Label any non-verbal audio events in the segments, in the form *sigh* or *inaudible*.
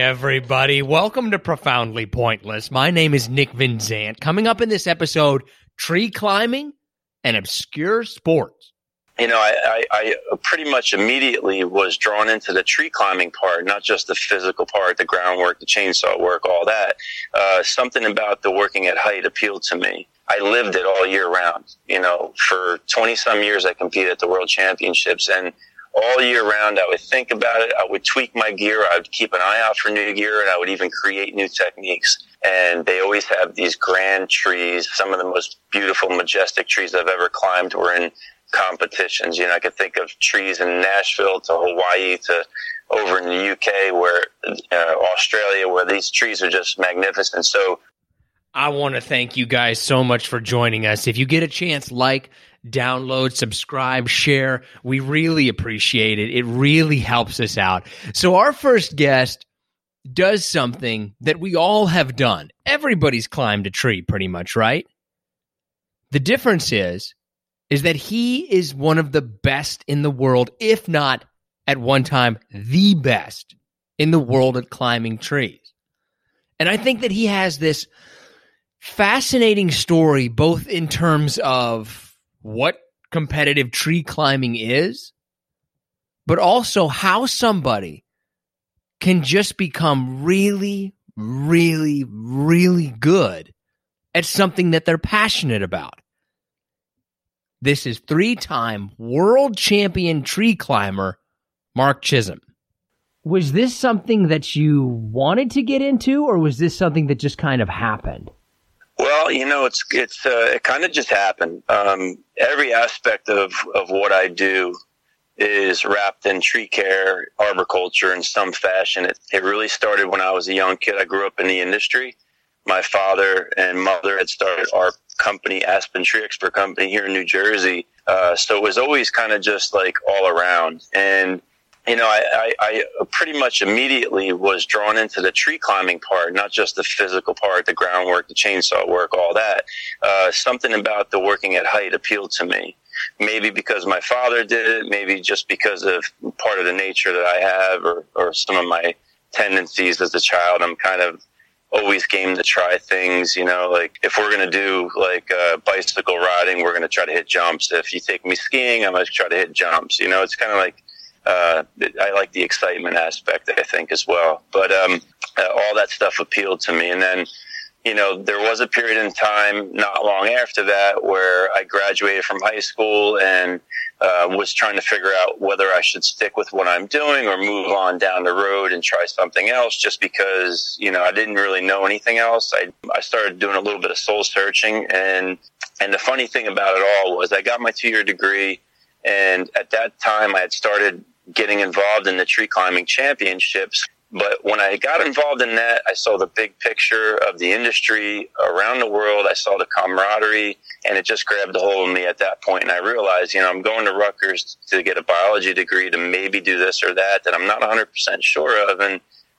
Everybody. Welcome to Profoundly Pointless. My name is Nick Vinzant. Coming up in this episode, tree climbing and obscure sports. You know, I, I, I pretty much immediately was drawn into the tree climbing part, not just the physical part, the groundwork, the chainsaw work, all that. Uh, something about the working at height appealed to me. I lived it all year round. You know, for 20 some years, I competed at the world championships and all year round. I would think about it. I would tweak my gear. I would keep an eye out for new gear and I would even create new techniques. And they always have these grand trees. Some of the most beautiful, majestic trees I've ever climbed were in competitions. You know, I could think of trees in Nashville to Hawaii to over in the UK where uh, Australia where these trees are just magnificent. So I want to thank you guys so much for joining us. If you get a chance, like, download, subscribe, share. We really appreciate it. It really helps us out. So, our first guest does something that we all have done. Everybody's climbed a tree pretty much, right? The difference is is that he is one of the best in the world, if not at one time the best in the world at climbing trees. And I think that he has this fascinating story both in terms of what competitive tree climbing is, but also how somebody can just become really, really, really good at something that they're passionate about. This is three time world champion tree climber, Mark Chisholm. Was this something that you wanted to get into, or was this something that just kind of happened? Well, you know, it's it's uh, it kind of just happened. Um, every aspect of of what I do is wrapped in tree care, arboriculture in some fashion. It, it really started when I was a young kid. I grew up in the industry. My father and mother had started our company, Aspen Tree Expert Company, here in New Jersey. Uh, so it was always kind of just like all around. And you know, I, I, I, pretty much immediately was drawn into the tree climbing part, not just the physical part, the groundwork, the chainsaw work, all that. Uh, something about the working at height appealed to me. Maybe because my father did it, maybe just because of part of the nature that I have or, or some of my tendencies as a child. I'm kind of always game to try things, you know, like if we're going to do like uh, bicycle riding, we're going to try to hit jumps. If you take me skiing, I'm going to try to hit jumps. You know, it's kind of like uh, I like the excitement aspect, I think, as well. But um, uh, all that stuff appealed to me. And then, you know, there was a period in time not long after that where I graduated from high school and uh, was trying to figure out whether I should stick with what I'm doing or move on down the road and try something else just because, you know, I didn't really know anything else. I, I started doing a little bit of soul searching and, and the funny thing about it all was I got my two year degree and at that time I had started getting involved in the tree climbing championships. But when I got involved in that, I saw the big picture of the industry around the world. I saw the camaraderie and it just grabbed a hold of me at that point. And I realized, you know, I'm going to Rutgers to get a biology degree to maybe do this or that that I'm not 100% sure of. And,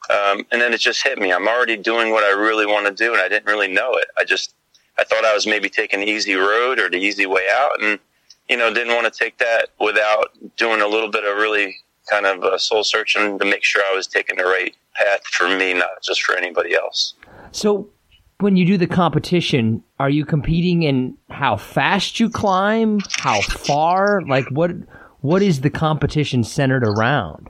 um, and then it just hit me. I'm already doing what I really want to do and I didn't really know it. I just, I thought I was maybe taking the easy road or the easy way out. And, you know, didn't want to take that without doing a little bit of really kind of uh, soul searching to make sure I was taking the right path for me, not just for anybody else. So, when you do the competition, are you competing in how fast you climb, how far? Like, what what is the competition centered around?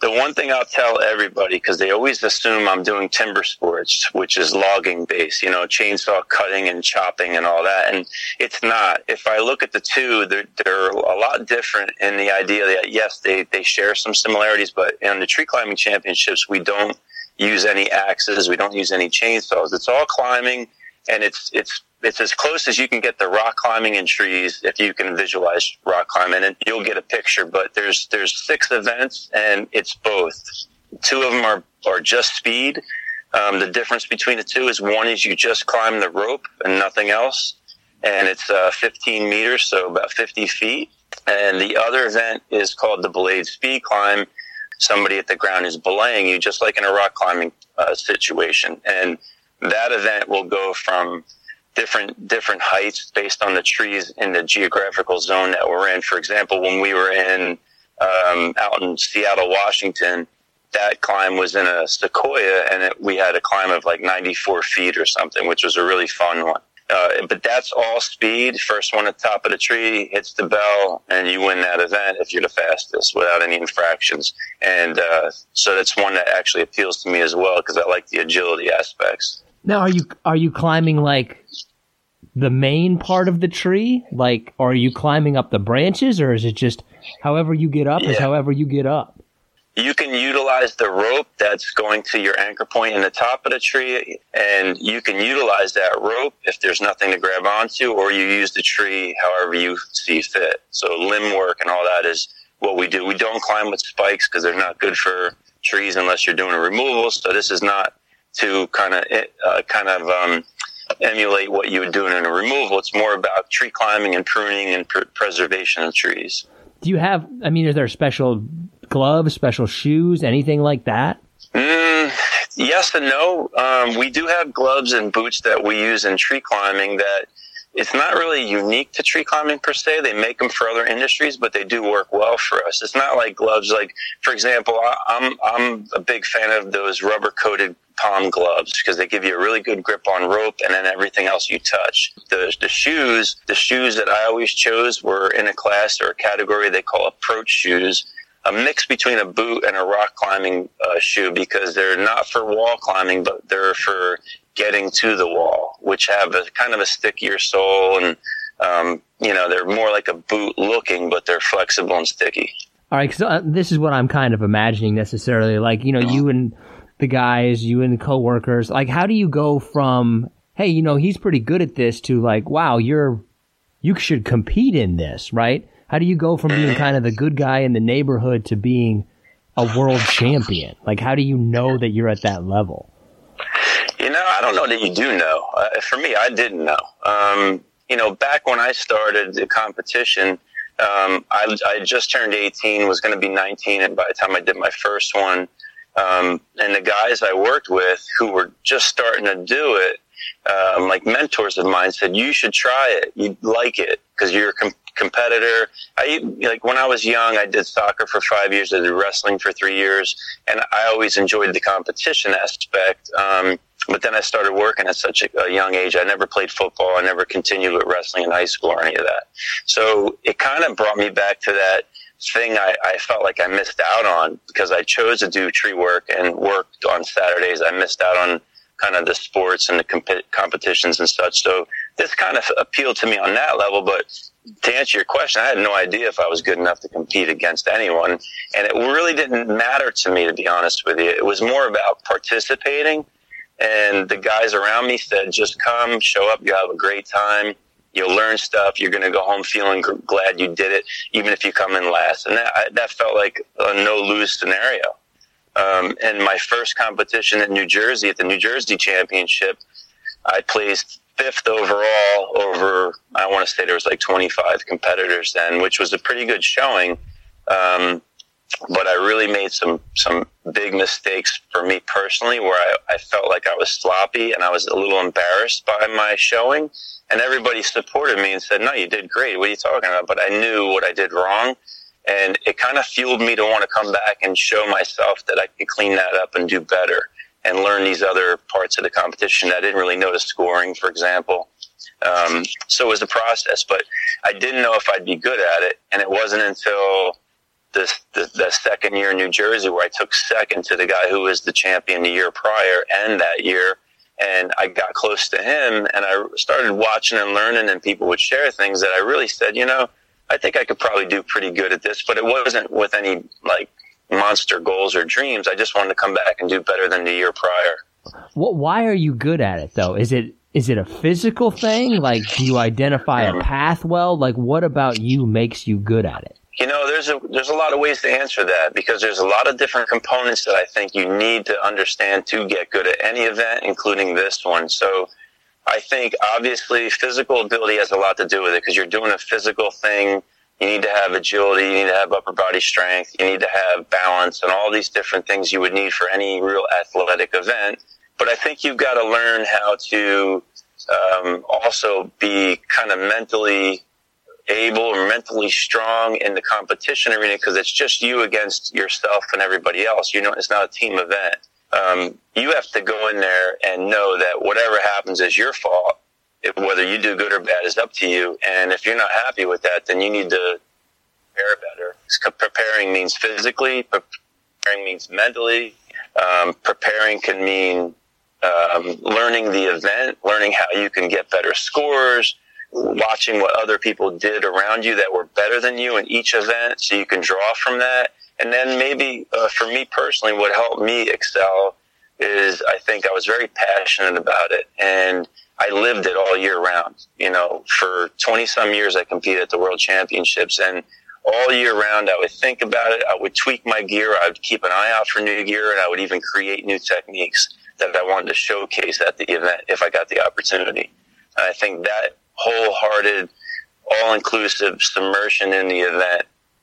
The one thing I'll tell everybody, because they always assume I'm doing timber sports, which is logging based, you know, chainsaw cutting and chopping and all that. And it's not. If I look at the two, they're, they're a lot different in the idea that, yes, they, they share some similarities, but in the tree climbing championships, we don't use any axes. We don't use any chainsaws. It's all climbing and it's, it's it's as close as you can get to rock climbing in trees if you can visualize rock climbing and you'll get a picture. But there's there's six events and it's both. Two of them are are just speed. Um, the difference between the two is one is you just climb the rope and nothing else. And it's uh, 15 meters so about 50 feet. And the other event is called the belayed speed climb. Somebody at the ground is belaying you just like in a rock climbing uh, situation. And that event will go from different different heights based on the trees in the geographical zone that we're in. For example, when we were in um, out in Seattle, Washington, that climb was in a sequoia and it, we had a climb of like 94 feet or something, which was a really fun one. Uh, but that's all speed. First one at the top of the tree hits the bell, and you win that event if you're the fastest without any infractions. And uh, so that's one that actually appeals to me as well because I like the agility aspects. Now, are you are you climbing like the main part of the tree, like, are you climbing up the branches, or is it just however you get up yeah. is however you get up? you can utilize the rope that's going to your anchor point in the top of the tree, and you can utilize that rope if there's nothing to grab onto, or you use the tree however you see fit. So limb work and all that is what we do. We don't climb with spikes because they're not good for trees unless you're doing a removal. So this is not to kind of uh, kind of um, emulate what you would do in a removal. It's more about tree climbing and pruning and pr- preservation of trees. Do you have? I mean, is there special gloves, special shoes, anything like that? Mm, yes and no. Um, we do have gloves and boots that we use in tree climbing that it's not really unique to tree climbing per se. They make them for other industries, but they do work well for us. It's not like gloves. Like, for example, I'm I'm a big fan of those rubber coated palm gloves because they give you a really good grip on rope and then everything else you touch. The the shoes, the shoes that I always chose were in a class or a category they call approach shoes a mix between a boot and a rock climbing uh, shoe because they're not for wall climbing, but they're for getting to the wall, which have a kind of a stickier sole and um, you know they're more like a boot looking, but they're flexible and sticky. All right, so uh, this is what I'm kind of imagining necessarily. Like you know, you and the guys, you and the coworkers. Like, how do you go from hey, you know, he's pretty good at this to like, wow, you're you should compete in this, right? How do you go from being kind of the good guy in the neighborhood to being a world champion? Like, how do you know that you're at that level? You know, I don't know that you do know. Uh, for me, I didn't know. Um, you know, back when I started the competition, um, I, I just turned 18, was going to be 19, and by the time I did my first one, um, and the guys I worked with who were just starting to do it, um, like mentors of mine said, you should try it. You'd like it because you're com- competitor. I like when I was young, I did soccer for five years. I did wrestling for three years, and I always enjoyed the competition aspect. Um, but then I started working at such a, a, young age. I never played football. I never continued with wrestling in high school or any of that. So it kind of brought me back to that thing I, I felt like I missed out on because I chose to do tree work and worked on Saturdays. I missed out on kind of the sports and the comp- competitions and such. So this kind of appealed to me on that level. But to answer your question, I had no idea if I was good enough to compete against anyone. And it really didn't matter to me, to be honest with you. It was more about participating. And the guys around me said, just come, show up, you have a great time. You'll learn stuff. You're going to go home feeling glad you did it, even if you come in last. And that, I, that felt like a no lose scenario. Um, and my first competition in New Jersey at the New Jersey Championship, I placed fifth overall over, I want to say there was like 25 competitors then, which was a pretty good showing. Um, but I really made some, some big mistakes for me personally where I, I felt like I was sloppy and I was a little embarrassed by my showing. And everybody supported me and said, no, you did great. What are you talking about? But I knew what I did wrong. And it kind of fueled me to want to come back and show myself that I could clean that up and do better and learn these other parts of the competition. I didn't really notice scoring, for example. Um, so it was a process, but I didn't know if I'd be good at it. And it wasn't until this, the, the second year in New Jersey where I took second to the guy who was the champion the year prior and that year. And I got close to him and I started watching and learning and people would share things that I really said, you know, I think I could probably do pretty good at this, but it wasn't with any like monster goals or dreams. I just wanted to come back and do better than the year prior. What, why are you good at it though? Is it is it a physical thing? Like, do you identify a um, path well? Like, what about you makes you good at it? You know, there's a there's a lot of ways to answer that because there's a lot of different components that I think you need to understand to get good at any event, including this one. So, I think obviously physical ability has a lot to do with it because you're doing a physical thing you need to have agility. You need to have upper body strength. You need to have balance and all these different things you would need for any real athletic event. But I think you've got to learn how to um, also be kind of mentally able or mentally strong in the competition arena because it's just you against yourself and everybody else. You know, it's not a team event. Um, you have to go in there and know that whatever happens is your fault. Whether you do good or bad is up to you. And if you're not happy with that, then you need to prepare better. Preparing means physically, preparing means mentally. Um, preparing can mean um, learning the event, learning how you can get better scores, watching what other people did around you that were better than you in each event so you can draw from that. And then maybe uh, for me personally, what helped me excel is I think I was very passionate about it and I lived it all year round. You know, for 20 some years I competed at the world championships and all year round I would think about it. I would tweak my gear. I would keep an eye out for new gear and I would even create new techniques that I wanted to showcase at the event if I got the opportunity. And I think that wholehearted, all inclusive submersion in the event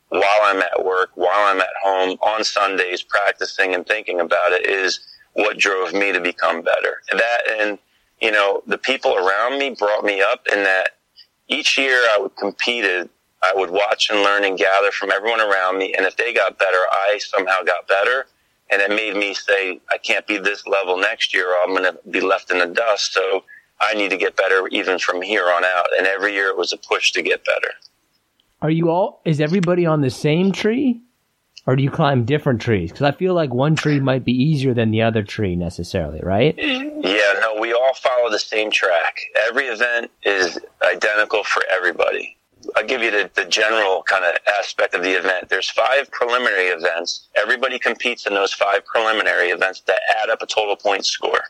while I'm at work, while I'm at home on Sundays practicing and thinking about it is what drove me to become better. That and, you know, the people around me brought me up in that each year I would compete I would watch and learn and gather from everyone around me. And if they got better, I somehow got better. And it made me say, I can't be this level next year or I'm going to be left in the dust. So I need to get better even from here on out. And every year it was a push to get better. Are you all, is everybody on the same tree? Or do you climb different trees? Because I feel like one tree might be easier than the other tree necessarily, right? Yeah, no, we all follow the same track. Every event is identical for everybody. I'll give you the, the general kind of aspect of the event. There's five preliminary events. Everybody competes in those five preliminary events that add up a total point score.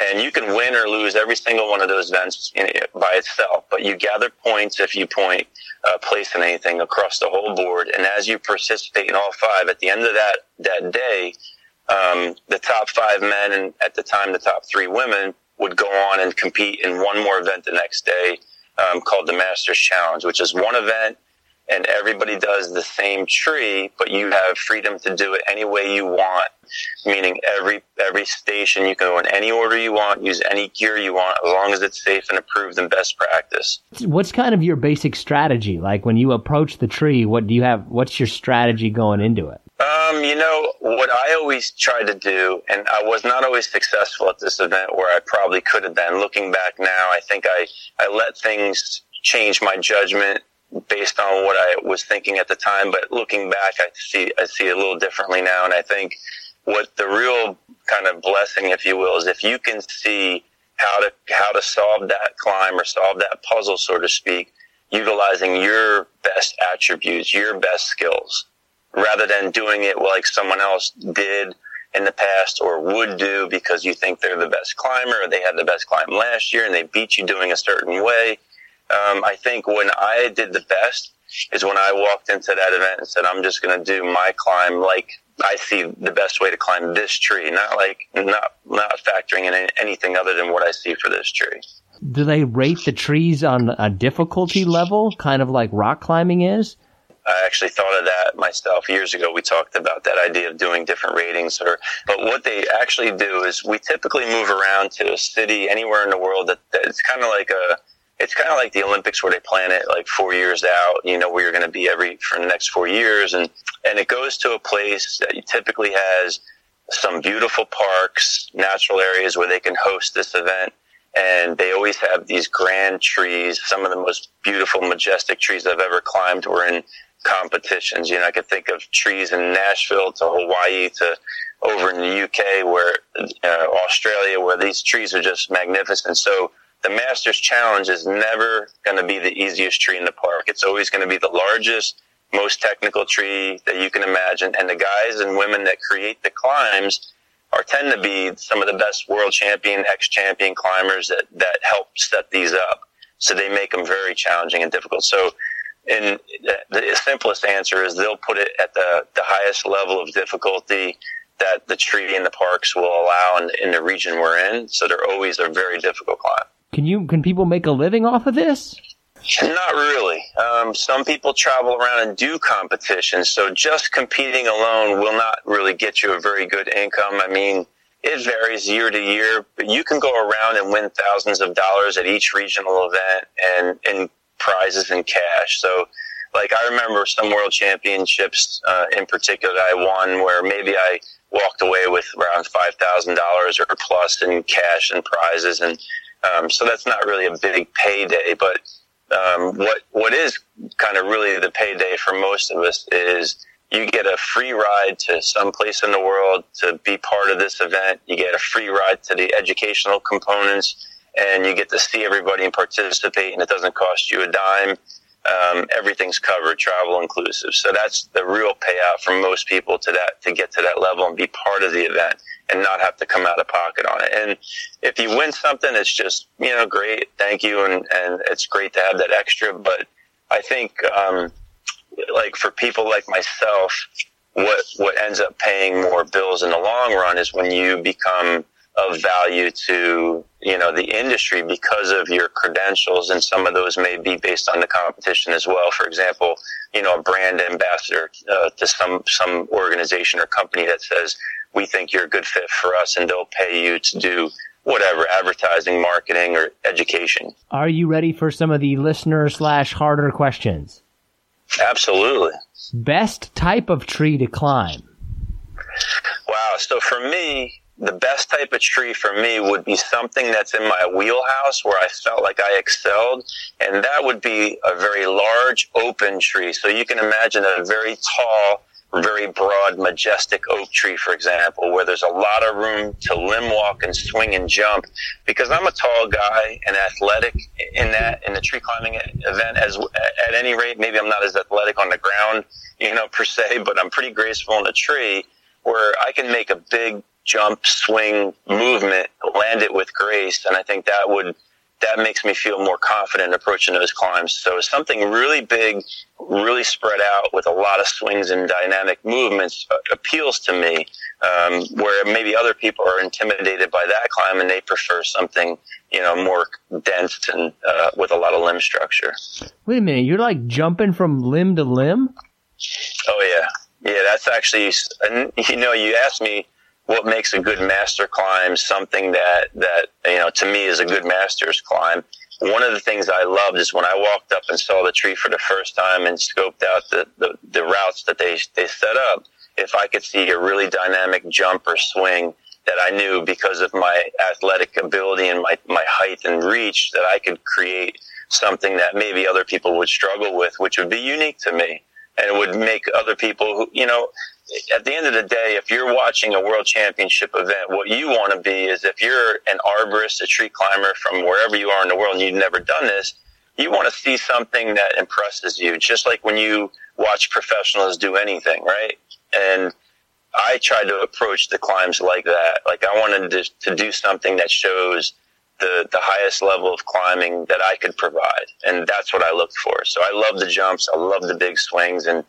And you can win or lose every single one of those events by itself, but you gather points if you point, uh, place in anything across the whole board. And as you participate in all five, at the end of that, that day, um, the top five men and at the time the top three women would go on and compete in one more event the next day um, called the Masters Challenge, which is one event and everybody does the same tree, but you have freedom to do it any way you want. Meaning every every station you can go in any order you want, use any gear you want, as long as it's safe and approved and best practice. What's kind of your basic strategy? Like when you approach the tree, what do you have? What's your strategy going into it? Um, you know what I always try to do, and I was not always successful at this event where I probably could have been. Looking back now, I think I I let things change my judgment based on what I was thinking at the time. But looking back, I see I see it a little differently now, and I think what the real kind of blessing, if you will, is if you can see how to how to solve that climb or solve that puzzle, so to speak, utilizing your best attributes, your best skills, rather than doing it like someone else did in the past or would do because you think they're the best climber or they had the best climb last year and they beat you doing a certain way um, I think when I did the best is when I walked into that event and said, I'm just going to do my climb like I see the best way to climb this tree, not like, not, not factoring in anything other than what I see for this tree. Do they rate the trees on a difficulty level, kind of like rock climbing is? I actually thought of that myself years ago. We talked about that idea of doing different ratings or, but what they actually do is we typically move around to a city anywhere in the world that, that it's kind of like a, it's kind of like the Olympics where they plan it like four years out, you know, where you're going to be every, for the next four years. And, and it goes to a place that typically has some beautiful parks, natural areas where they can host this event. And they always have these grand trees. Some of the most beautiful, majestic trees I've ever climbed were in competitions. You know, I could think of trees in Nashville to Hawaii to over in the UK where, uh, Australia, where these trees are just magnificent. So, the Masters Challenge is never going to be the easiest tree in the park. It's always going to be the largest, most technical tree that you can imagine. And the guys and women that create the climbs are tend to be some of the best world champion, ex champion climbers that, that help set these up. So they make them very challenging and difficult. So in the simplest answer is they'll put it at the, the highest level of difficulty that the tree in the parks will allow in, in the region we're in. So they're always a very difficult climb. Can you can people make a living off of this? Not really. Um, some people travel around and do competitions, so just competing alone will not really get you a very good income. I mean, it varies year to year, but you can go around and win thousands of dollars at each regional event and and prizes and cash. So, like I remember some world championships uh, in particular that I won where maybe I walked away with around five thousand dollars or plus in cash and prizes, and um, so that's not really a big payday. But um, what what is kind of really the payday for most of us is you get a free ride to some place in the world to be part of this event. You get a free ride to the educational components, and you get to see everybody and participate, and it doesn't cost you a dime. Um, everything's covered, travel inclusive. So that's the real payout for most people to that to get to that level and be part of the event and not have to come out of pocket on it. And if you win something, it's just you know great, thank you, and and it's great to have that extra. But I think um, like for people like myself, what what ends up paying more bills in the long run is when you become of value to you know the industry because of your credentials and some of those may be based on the competition as well for example you know a brand ambassador uh, to some some organization or company that says we think you're a good fit for us and they'll pay you to do whatever advertising marketing or education are you ready for some of the listener slash harder questions Absolutely. Best type of tree to climb? Wow. So for me, the best type of tree for me would be something that's in my wheelhouse where I felt like I excelled. And that would be a very large open tree. So you can imagine a very tall, very broad, majestic oak tree, for example, where there's a lot of room to limb walk and swing and jump. Because I'm a tall guy and athletic in that in the tree climbing event. As at any rate, maybe I'm not as athletic on the ground, you know, per se, but I'm pretty graceful in the tree, where I can make a big jump, swing, movement, land it with grace, and I think that would that makes me feel more confident approaching those climbs. So something really big, really spread out with a lot of swings and dynamic movements appeals to me. Um, where maybe other people are intimidated by that climb and they prefer something, you know, more dense and uh, with a lot of limb structure. Wait a minute, you're like jumping from limb to limb? Oh yeah, yeah. That's actually, you know, you asked me what makes a good master climb something that that you know to me is a good master's climb. One of the things I loved is when I walked up and saw the tree for the first time and scoped out the, the, the routes that they they set up. If I could see a really dynamic jump or swing that I knew because of my athletic ability and my, my height and reach that I could create something that maybe other people would struggle with, which would be unique to me. And it would make other people who, you know, at the end of the day, if you're watching a world championship event, what you want to be is if you're an arborist, a tree climber from wherever you are in the world and you've never done this, you want to see something that impresses you, just like when you watch professionals do anything, right? And I tried to approach the climbs like that. Like I wanted to, to do something that shows the, the highest level of climbing that I could provide. And that's what I looked for. So I love the jumps. I love the big swings and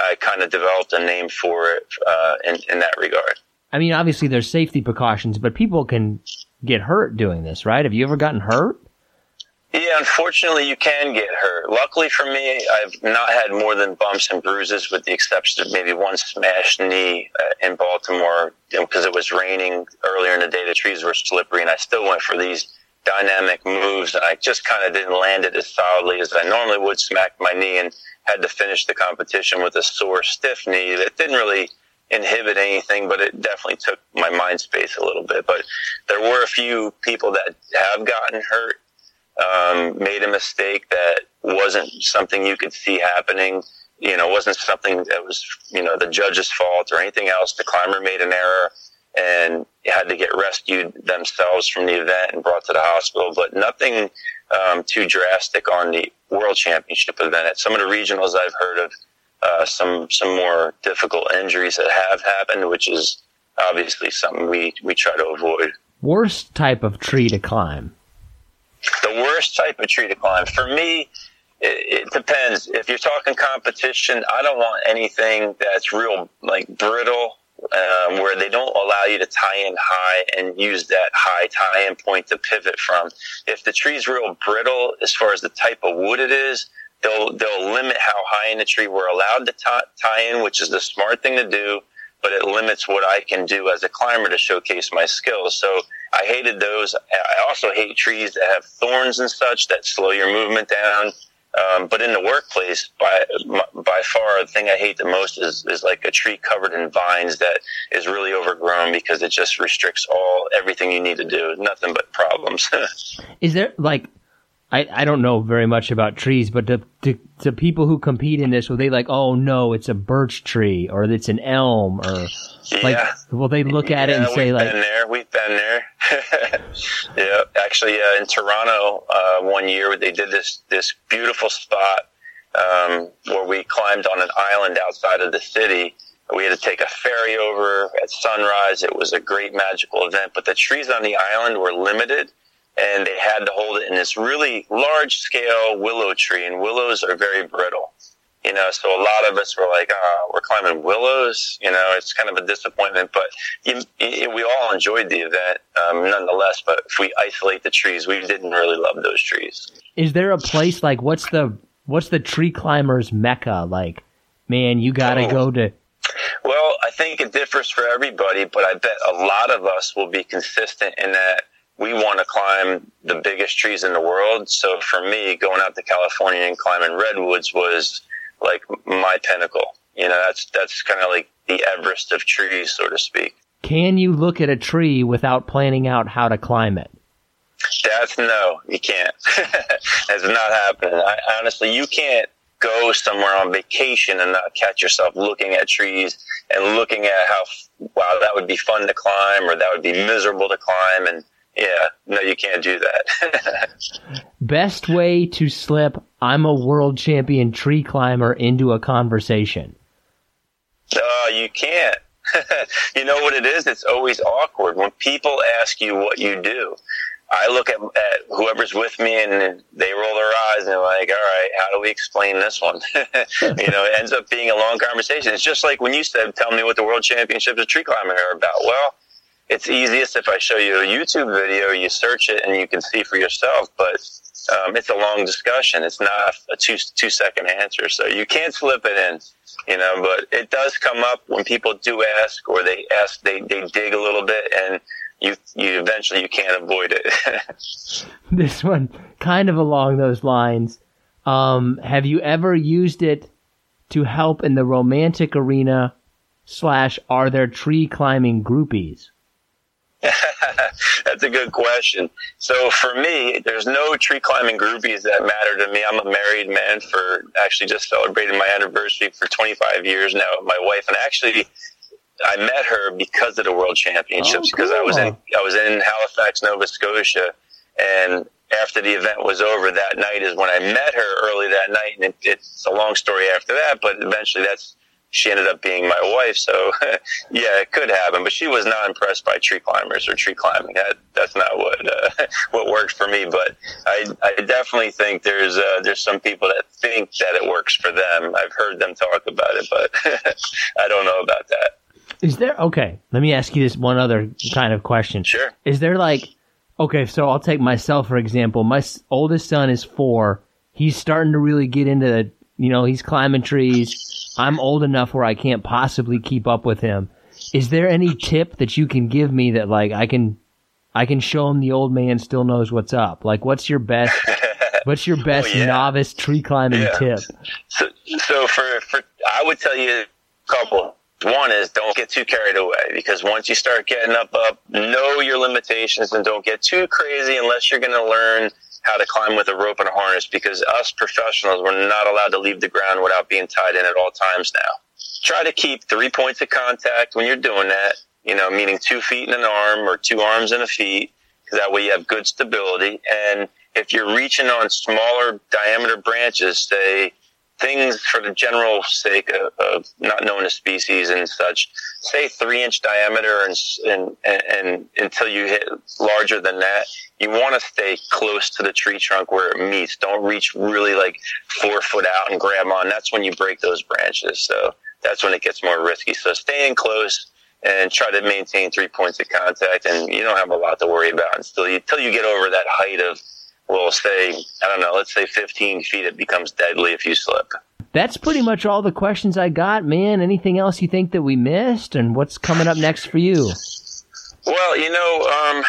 I kind of developed a name for it uh, in, in that regard. I mean, obviously there's safety precautions, but people can get hurt doing this, right? Have you ever gotten hurt? Yeah, unfortunately, you can get hurt. Luckily for me, I've not had more than bumps and bruises, with the exception of maybe one smashed knee uh, in Baltimore because it was raining earlier in the day. The trees were slippery, and I still went for these dynamic moves, and I just kind of didn't land it as solidly as I normally would. Smack my knee and had to finish the competition with a sore, stiff knee that didn't really inhibit anything, but it definitely took my mind space a little bit. But there were a few people that have gotten hurt, um, made a mistake that wasn't something you could see happening. You know, wasn't something that was, you know, the judge's fault or anything else. The climber made an error and had to get rescued themselves from the event and brought to the hospital, but nothing um, too drastic on the world championship event. At some of the regionals, I've heard of uh, some some more difficult injuries that have happened, which is obviously something we we try to avoid. Worst type of tree to climb. The worst type of tree to climb for me. It, it depends. If you're talking competition, I don't want anything that's real like brittle um, where they don't allow you to tie in high and use that high tie-in point to pivot from. If the tree's real brittle as far as the type of wood it is, they'll they'll limit how high in the tree we're allowed to tie, tie in, which is the smart thing to do. But it limits what I can do as a climber to showcase my skills. So I hated those. I also hate trees that have thorns and such that slow your movement down. Um, but in the workplace, by by far, the thing I hate the most is is like a tree covered in vines that is really overgrown because it just restricts all everything you need to do. Nothing but problems. *laughs* is there like I, I don't know very much about trees, but to, to, to people who compete in this, will they like, oh no, it's a birch tree or it's an elm or like, yeah. will they look at yeah, it and say like, we've been there, we've been there. *laughs* yeah, actually, uh, in Toronto, uh, one year they did this, this beautiful spot, um, where we climbed on an island outside of the city. We had to take a ferry over at sunrise. It was a great magical event, but the trees on the island were limited and they had to hold it in this really large scale willow tree and willows are very brittle you know so a lot of us were like oh, we're climbing willows you know it's kind of a disappointment but you, you, we all enjoyed the event um, nonetheless but if we isolate the trees we didn't really love those trees is there a place like what's the what's the tree climbers mecca like man you gotta oh. go to well i think it differs for everybody but i bet a lot of us will be consistent in that we want to climb the biggest trees in the world. So for me, going out to California and climbing redwoods was like my pinnacle. You know, that's that's kind of like the Everest of trees, so to speak. Can you look at a tree without planning out how to climb it? That's no, you can't. *laughs* that's not happening. I, honestly, you can't go somewhere on vacation and not catch yourself looking at trees and looking at how wow that would be fun to climb or that would be miserable to climb and yeah, no, you can't do that. *laughs* Best way to slip I'm a world champion tree climber into a conversation. Uh, you can't. *laughs* you know what it is? It's always awkward when people ask you what you do. I look at, at whoever's with me and they roll their eyes and they're like, all right, how do we explain this one? *laughs* you know, it ends up being a long conversation. It's just like when you said, tell me what the world championships of tree climbing are about. Well, it's easiest if I show you a YouTube video, you search it and you can see for yourself, but um, it's a long discussion. It's not a two, two second answer. So you can't slip it in, you know, but it does come up when people do ask or they ask, they, they dig a little bit and you, you eventually you can't avoid it. *laughs* this one kind of along those lines. Um, have you ever used it to help in the romantic arena slash are there tree climbing groupies? *laughs* That's a good question. So for me, there's no tree climbing groupies that matter to me. I'm a married man for actually just celebrating my anniversary for 25 years now with my wife, and actually. I met her because of the World Championships oh, cool. because I was in I was in Halifax, Nova Scotia, and after the event was over that night is when I met her early that night, and it, it's a long story after that. But eventually, that's she ended up being my wife. So *laughs* yeah, it could happen, but she was not impressed by tree climbers or tree climbing. That that's not what uh, *laughs* what worked for me. But I I definitely think there's uh, there's some people that think that it works for them. I've heard them talk about it, but *laughs* I don't know about that. Is there okay? Let me ask you this one other kind of question. Sure. Is there like okay? So I'll take myself for example. My oldest son is four. He's starting to really get into you know he's climbing trees I'm old enough where I can't possibly keep up with him. Is there any tip that you can give me that like I can I can show him the old man still knows what's up? Like what's your best *laughs* what's your best oh, yeah. novice tree climbing yeah. tip? So, so for for I would tell you a couple. One is don't get too carried away because once you start getting up up, know your limitations and don't get too crazy unless you're going to learn how to climb with a rope and a harness because us professionals, we're not allowed to leave the ground without being tied in at all times now. Try to keep three points of contact when you're doing that, you know, meaning two feet in an arm or two arms and a feet, because that way you have good stability. And if you're reaching on smaller diameter branches, say things for the general sake of, of, not knowing a species and such, say three inch diameter and, and, and, and, until you hit larger than that, you want to stay close to the tree trunk where it meets. Don't reach really like four foot out and grab on. That's when you break those branches. So that's when it gets more risky. So stay in close and try to maintain three points of contact and you don't have a lot to worry about until you, until you get over that height of will say, I don't know, let's say 15 feet, it becomes deadly if you slip. That's pretty much all the questions I got, man. Anything else you think that we missed, and what's coming up next for you? Well, you know, um,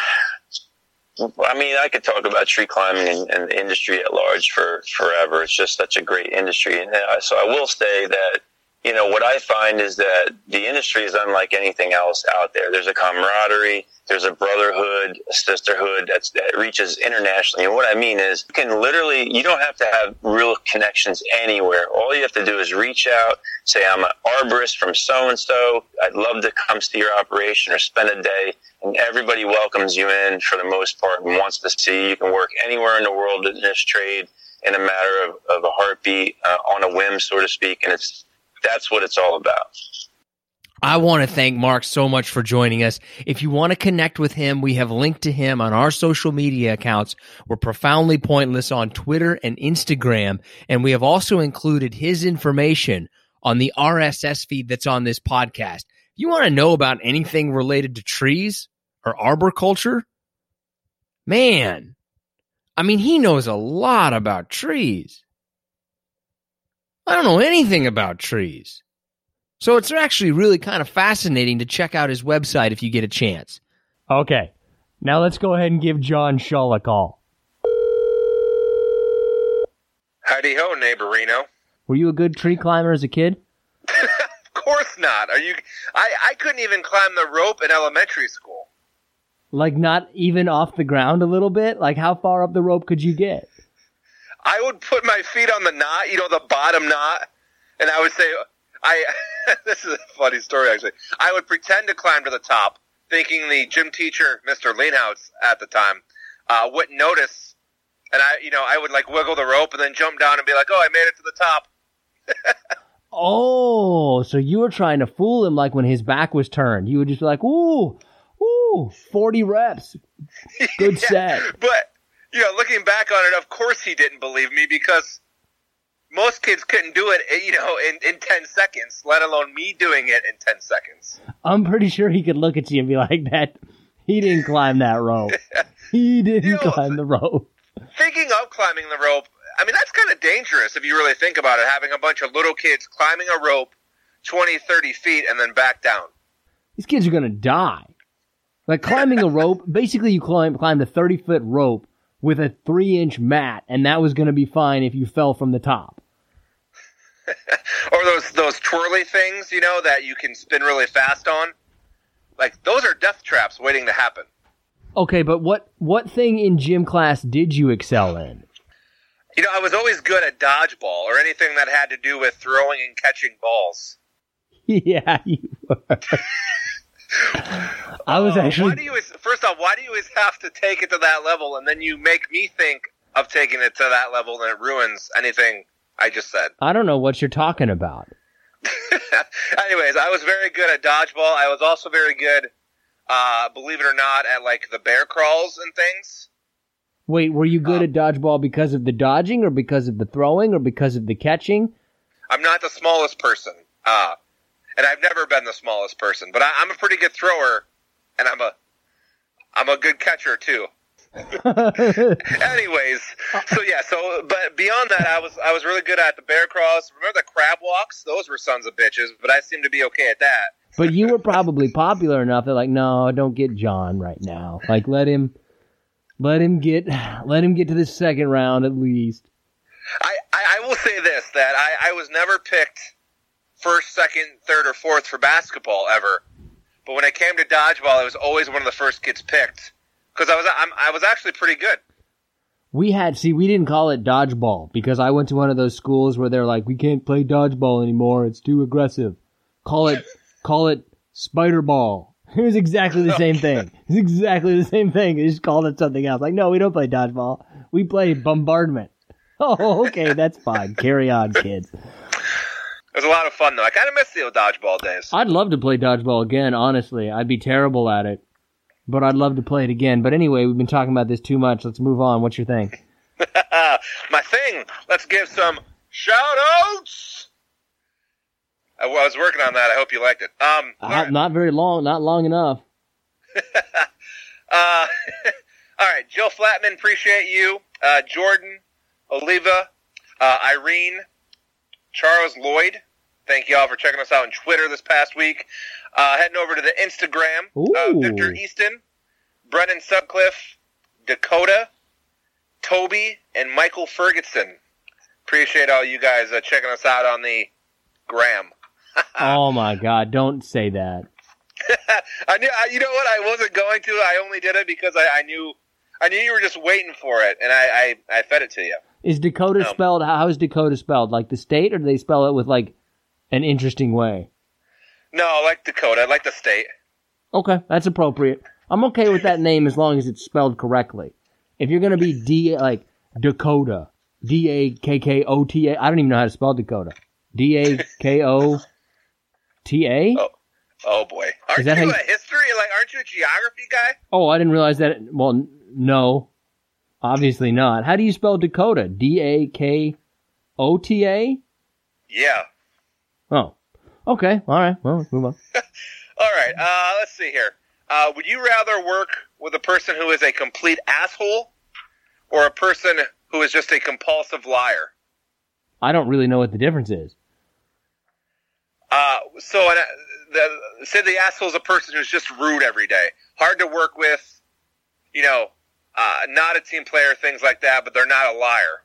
I mean, I could talk about tree climbing and, and, the industry at large for forever. It's just such a great industry. And uh, so I will say that, you know, what I find is that the industry is unlike anything else out there. There's a camaraderie there's a brotherhood, a sisterhood that's, that reaches internationally. And what I mean is you can literally, you don't have to have real connections anywhere. All you have to do is reach out, say, I'm an arborist from so and so. I'd love to come see your operation or spend a day. And everybody welcomes you in for the most part and wants to see you. You can work anywhere in the world in this trade in a matter of, of a heartbeat, uh, on a whim, so to speak. And it's, that's what it's all about. I want to thank Mark so much for joining us. If you want to connect with him, we have linked to him on our social media accounts. We're profoundly pointless on Twitter and Instagram. And we have also included his information on the RSS feed that's on this podcast. If you want to know about anything related to trees or arboriculture, man, I mean, he knows a lot about trees. I don't know anything about trees. So it's actually really kind of fascinating to check out his website if you get a chance. Okay. Now let's go ahead and give John Shull a call. Howdy ho, neighborino. Were you a good tree climber as a kid? *laughs* of course not. Are you I, I couldn't even climb the rope in elementary school. Like not even off the ground a little bit? Like how far up the rope could you get? I would put my feet on the knot, you know, the bottom knot, and I would say, I *laughs* this is a funny story actually. I would pretend to climb to the top, thinking the gym teacher, Mr. Leanhouse at the time, uh, wouldn't notice, and I, you know, I would like wiggle the rope and then jump down and be like, "Oh, I made it to the top." *laughs* oh, so you were trying to fool him, like when his back was turned. You would just be like, "Ooh, ooh, forty reps, good *laughs* yeah, set." But you know, looking back on it, of course he didn't believe me because most kids couldn't do it, you know, in, in 10 seconds, let alone me doing it in 10 seconds. I'm pretty sure he could look at you and be like, that, he didn't climb that rope. *laughs* he didn't you know, climb the rope. Thinking of climbing the rope, I mean, that's kind of dangerous if you really think about it, having a bunch of little kids climbing a rope 20, 30 feet and then back down. These kids are going to die. Like climbing a rope, basically you climb, climb a 30 foot rope with a three inch mat, and that was going to be fine if you fell from the top. *laughs* or those those twirly things, you know, that you can spin really fast on. Like those are death traps waiting to happen. Okay, but what what thing in gym class did you excel in? You know, I was always good at dodgeball or anything that had to do with throwing and catching balls. *laughs* Yeah, you were. *laughs* I was uh, actually. Why do you, first off, why do you always have to take it to that level, and then you make me think of taking it to that level, and it ruins anything I just said. I don't know what you're talking about. *laughs* Anyways, I was very good at dodgeball. I was also very good, uh, believe it or not, at like the bear crawls and things. Wait, were you good um, at dodgeball because of the dodging, or because of the throwing, or because of the catching? I'm not the smallest person, uh, and I've never been the smallest person, but I, I'm a pretty good thrower, and I'm a I'm a good catcher too. *laughs* Anyways, so yeah, so but beyond that, I was I was really good at the bear crawls. Remember the crab walks? Those were sons of bitches, but I seem to be okay at that. But you were *laughs* probably popular enough. They're like, no, don't get John right now. Like, let him, let him get, let him get to the second round at least. I, I, I will say this that I, I was never picked first, second, third, or fourth for basketball ever. But when it came to dodgeball, I was always one of the first kids picked because I was I'm, I was actually pretty good. We had see we didn't call it dodgeball because I went to one of those schools where they're like we can't play dodgeball anymore. It's too aggressive. Call it *laughs* call it spider ball. *laughs* It was exactly the same thing. *laughs* It's exactly the same thing. They just called it something else. Like, no, we don't play dodgeball. We play bombardment. Oh, okay, that's fine. Carry on, kids. It was a lot of fun though. I kind of miss the old dodgeball days. I'd love to play dodgeball again. Honestly, I'd be terrible at it but I'd love to play it again. But anyway, we've been talking about this too much. Let's move on. What's your thing? *laughs* My thing. Let's give some shout outs. I, was working on that. I hope you liked it. Um, uh, right. Not very long. Not long enough. *laughs* uh, *laughs* all right, Jill Flatman, appreciate you. Uh, Jordan, Oliva, uh, Irene, Charles Lloyd. Thank you all for checking us out on Twitter this past week. Uh, heading over to the Instagram, uh, Victor Easton, Brennan Sutcliffe, Dakota, Toby, and Michael Ferguson. Appreciate all you guys uh, checking us out on the gram. *laughs* oh my God! Don't say that. *laughs* I knew. I, you know what? I wasn't going to. I only did it because I, I knew. I knew you were just waiting for it, and I, I, I fed it to you. Is Dakota Um, spelled? How is Dakota spelled? Like the state, or do they spell it with like an interesting way? No, I like Dakota. I like the state. Okay, that's appropriate. I'm okay with that name as long as it's spelled correctly. If you're gonna be D like Dakota, D A K K O T A, I don't even know how to spell Dakota. D A K O T A. Oh. Oh boy, aren't you how a you- history? Like, aren't you a geography guy? Oh, I didn't realize that. Well, n- no, obviously not. How do you spell Dakota? D A K O T A. Yeah. Oh, okay. All right. Well, let's move on. *laughs* All right. Uh, let's see here. Uh, would you rather work with a person who is a complete asshole, or a person who is just a compulsive liar? I don't really know what the difference is. Uh, so, an, the, say the asshole is a person who's just rude every day, hard to work with, you know, uh, not a team player, things like that, but they're not a liar.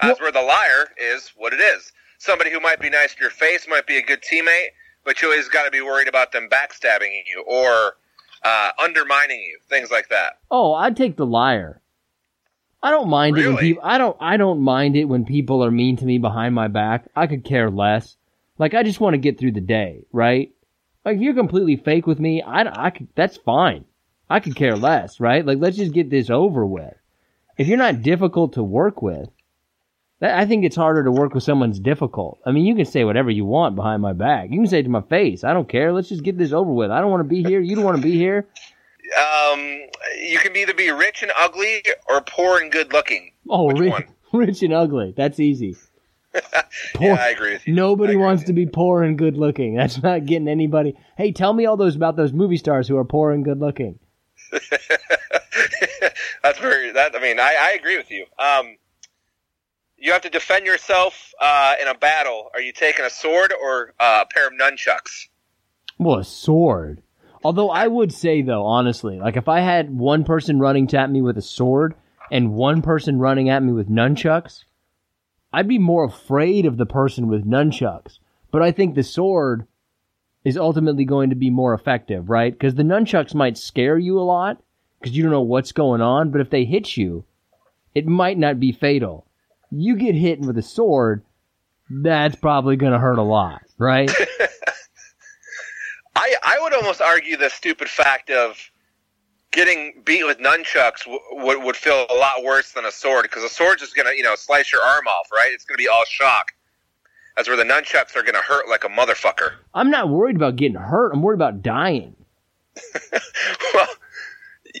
As where the liar is what it is. Somebody who might be nice to your face, might be a good teammate, but you always got to be worried about them backstabbing you or uh, undermining you, things like that. Oh, I'd take the liar. I don't mind it when people. I don't. I don't mind it when people are mean to me behind my back. I could care less. Like I just want to get through the day, right? Like if you're completely fake with me, I, I could. That's fine. I could care less, right? Like let's just get this over with. If you're not difficult to work with, I think it's harder to work with someone's difficult. I mean, you can say whatever you want behind my back. You can say it to my face. I don't care. Let's just get this over with. I don't want to be here. You don't want to be here. Um, you can either be rich and ugly or poor and good looking. Oh, Which rich, one? *laughs* rich and ugly. That's easy. *laughs* Poor, Yeah, I agree with you. Nobody agree wants to be poor and good looking. That's not getting anybody. Hey, tell me all those about those movie stars who are poor and good looking. *laughs* That's very. That I mean, I, I agree with you. Um, you have to defend yourself uh, in a battle. Are you taking a sword or uh, a pair of nunchucks? Well, a sword. Although I would say though, honestly, like if I had one person running at me with a sword and one person running at me with nunchucks, I'd be more afraid of the person with nunchucks. But I think the sword is ultimately going to be more effective, right? Because the nunchucks might scare you a lot because you don't know what's going on. But if they hit you, it might not be fatal. You get hit with a sword, that's probably going to hurt a lot, right? *laughs* I I would almost argue the stupid fact of getting beat with nunchucks w- would would feel a lot worse than a sword because a sword's just gonna you know slice your arm off, right? It's gonna be all shock. That's where the nunchucks are gonna hurt like a motherfucker. I'm not worried about getting hurt. I'm worried about dying. *laughs* well,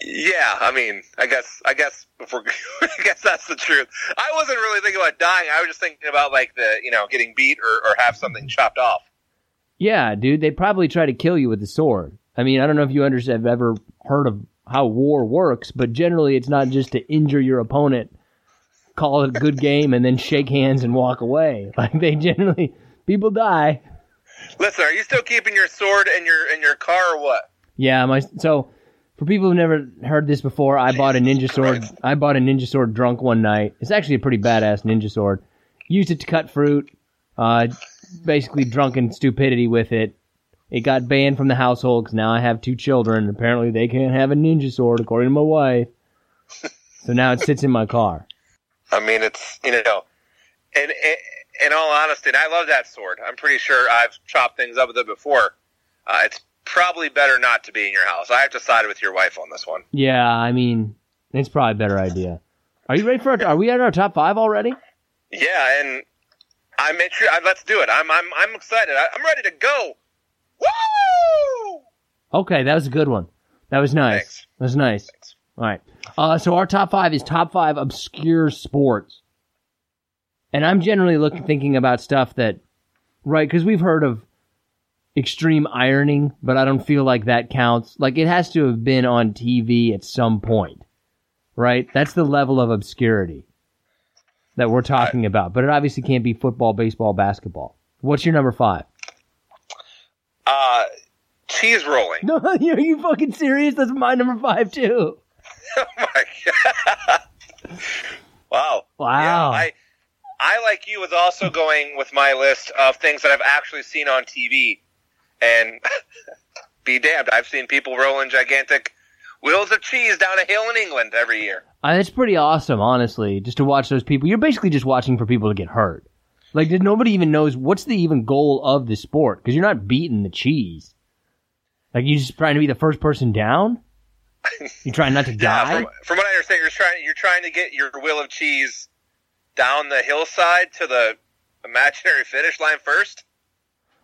yeah. I mean, I guess I guess *laughs* I guess that's the truth. I wasn't really thinking about dying. I was just thinking about like the you know getting beat or, or have something chopped off. Yeah, dude, they probably try to kill you with a sword. I mean, I don't know if you have ever heard of how war works, but generally it's not just to injure your opponent, call it a good game, and then shake hands and walk away. *laughs* Like they generally, people die. Listen, are you still keeping your sword in your in your car or what? Yeah, my so for people who've never heard this before, I bought a ninja sword. I bought a ninja sword drunk one night. It's actually a pretty badass ninja sword. Used it to cut fruit. Uh, basically drunken stupidity with it. It got banned from the household because now I have two children. Apparently, they can't have a ninja sword according to my wife. so now it sits in my car. I mean, it's you know, and, and in all honesty, and I love that sword. I'm pretty sure I've chopped things up with it before. Uh, it's probably better not to be in your house. I have to side with your wife on this one. Yeah, I mean, it's probably a better idea. Are you ready for? Our, are we at our top five already? Yeah, and I'm inter- uh, Let's do it. I'm I'm I'm excited. I, I'm ready to go. Woo! Okay, that was a good one. That was nice. Thanks. That was nice. Thanks. All right. Uh, so our top five is top five obscure sports, and I'm generally looking thinking about stuff that, right? Because we've heard of extreme ironing, but I don't feel like that counts. Like it has to have been on TV at some point, right? That's the level of obscurity that we're talking about. But it obviously can't be football, baseball, basketball. What's your number five? Uh, cheese rolling. No, *laughs* are you fucking serious? That's my number five too. *laughs* oh my god! wow. Wow. Yeah, I I like you was also going with my list of things that I've actually seen on TV, and *laughs* be damned, I've seen people rolling gigantic wheels of cheese down a hill in England every year. Uh, it's pretty awesome, honestly, just to watch those people. You're basically just watching for people to get hurt. Like, did nobody even knows what's the even goal of the sport? Because you're not beating the cheese. Like, you're just trying to be the first person down. *laughs* You're trying not to Yeah, die. from, from what I understand, you're trying you're trying to get your wheel of cheese down the hillside to the imaginary finish line first.